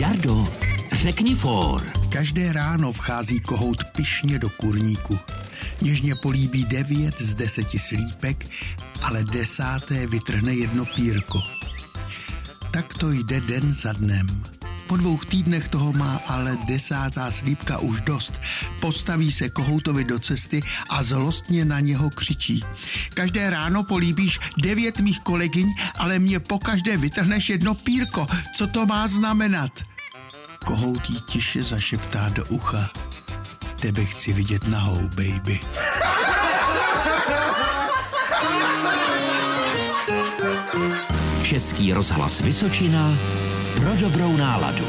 Jardo, řekni for. Každé ráno vchází kohout pyšně do kurníku. Něžně políbí devět z deseti slípek, ale desáté vytrhne jedno pírko. Tak to jde den za dnem. Po dvou týdnech toho má ale desátá slípka už dost. Postaví se kohoutovi do cesty a zlostně na něho křičí. Každé ráno políbíš devět mých kolegyň, ale mě pokaždé vytrhneš jedno pírko. Co to má znamenat? Kohout jí tiše zašeptá do ucha. Tebe chci vidět nahou, baby. Český rozhlas Vysočina pro dobrou náladu.